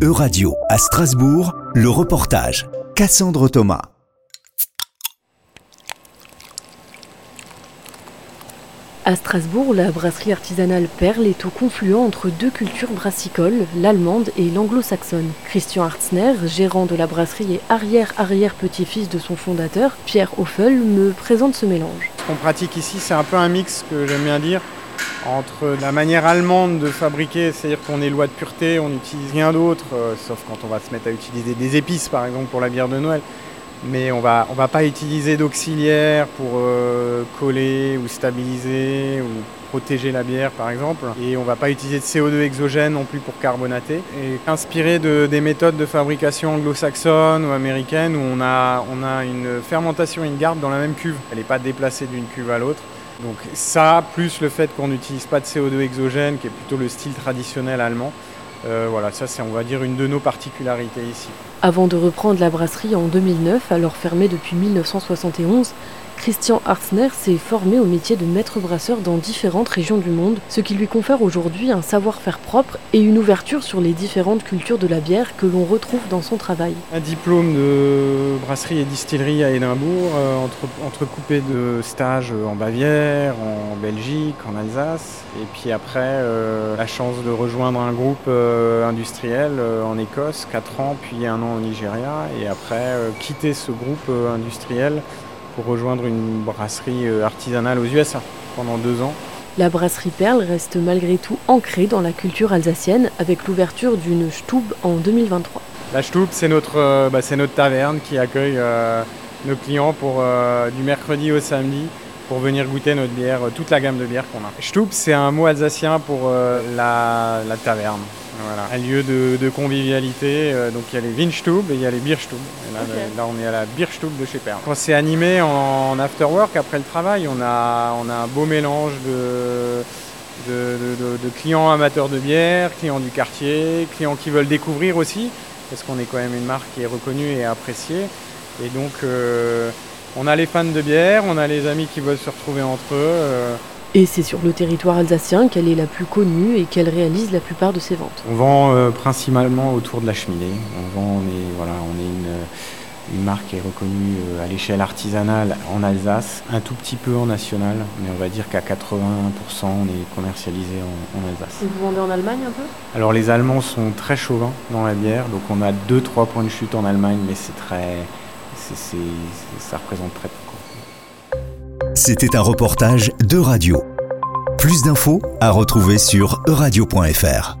Euradio à Strasbourg, le reportage. Cassandre Thomas. À Strasbourg, la brasserie artisanale Perle est au confluent entre deux cultures brassicoles, l'allemande et l'anglo-saxonne. Christian Hartzner, gérant de la brasserie et arrière-arrière-petit-fils de son fondateur, Pierre Hoffel, me présente ce mélange. Ce qu'on pratique ici, c'est un peu un mix que j'aime bien dire entre la manière allemande de fabriquer, c'est-à-dire qu'on est loi de pureté, on n'utilise rien d'autre, euh, sauf quand on va se mettre à utiliser des épices par exemple pour la bière de Noël. Mais on va, on va pas utiliser d'auxiliaires pour euh, coller ou stabiliser ou protéger la bière par exemple. Et on va pas utiliser de CO2 exogène non plus pour carbonater. Et inspiré de, des méthodes de fabrication anglo-saxonnes ou américaines où on a, on a une fermentation une garde dans la même cuve. Elle n'est pas déplacée d'une cuve à l'autre. Donc ça, plus le fait qu'on n'utilise pas de CO2 exogène, qui est plutôt le style traditionnel allemand, euh, voilà, ça c'est on va dire une de nos particularités ici. Avant de reprendre la brasserie en 2009, alors fermée depuis 1971, Christian Hartzner s'est formé au métier de maître brasseur dans différentes régions du monde, ce qui lui confère aujourd'hui un savoir-faire propre et une ouverture sur les différentes cultures de la bière que l'on retrouve dans son travail. Un diplôme de brasserie et distillerie à Édimbourg, euh, entrecoupé de stages en Bavière, en Belgique, en Alsace, et puis après euh, la chance de rejoindre un groupe euh, industriel en Écosse, 4 ans, puis un an au Nigeria, et après quitter ce groupe industriel pour rejoindre une brasserie euh, artisanale aux USA pendant deux ans. La brasserie Perle reste malgré tout ancrée dans la culture alsacienne avec l'ouverture d'une Stube en 2023. La Stube, c'est notre, euh, bah, notre taverne qui accueille euh, nos clients pour, du mercredi au samedi pour venir goûter notre bière, toute la gamme de bières qu'on a. Stub, c'est un mot alsacien pour la, taverne. Voilà, un lieu de, convivialité. Euh, donc il y a les Winstub et il y a les Bierstub. là, on est à la Bierstub de chez Perle. Quand c'est animé en, after work après le travail, on a, on a un beau mélange de, de, clients amateurs de bière, clients du quartier, clients qui veulent découvrir aussi, parce qu'on est quand même une marque qui est reconnue et appréciée. Et donc euh, on a les fans de bière, on a les amis qui veulent se retrouver entre eux. Euh, et c'est sur le territoire alsacien qu'elle est la plus connue et qu'elle réalise la plupart de ses ventes. On vend euh, principalement autour de la cheminée. On, vend, on est, voilà, on est une, une marque qui est reconnue euh, à l'échelle artisanale en Alsace, un tout petit peu en national, mais on va dire qu'à 80% on est commercialisé en, Alsace. Et vous vendez en Allemagne un peu? Alors les Allemands sont très chauvins dans la bière, donc on a 2-3 points de chute en Allemagne, mais c'est très, C'était un reportage de radio. Plus d'infos à retrouver sur euradio.fr.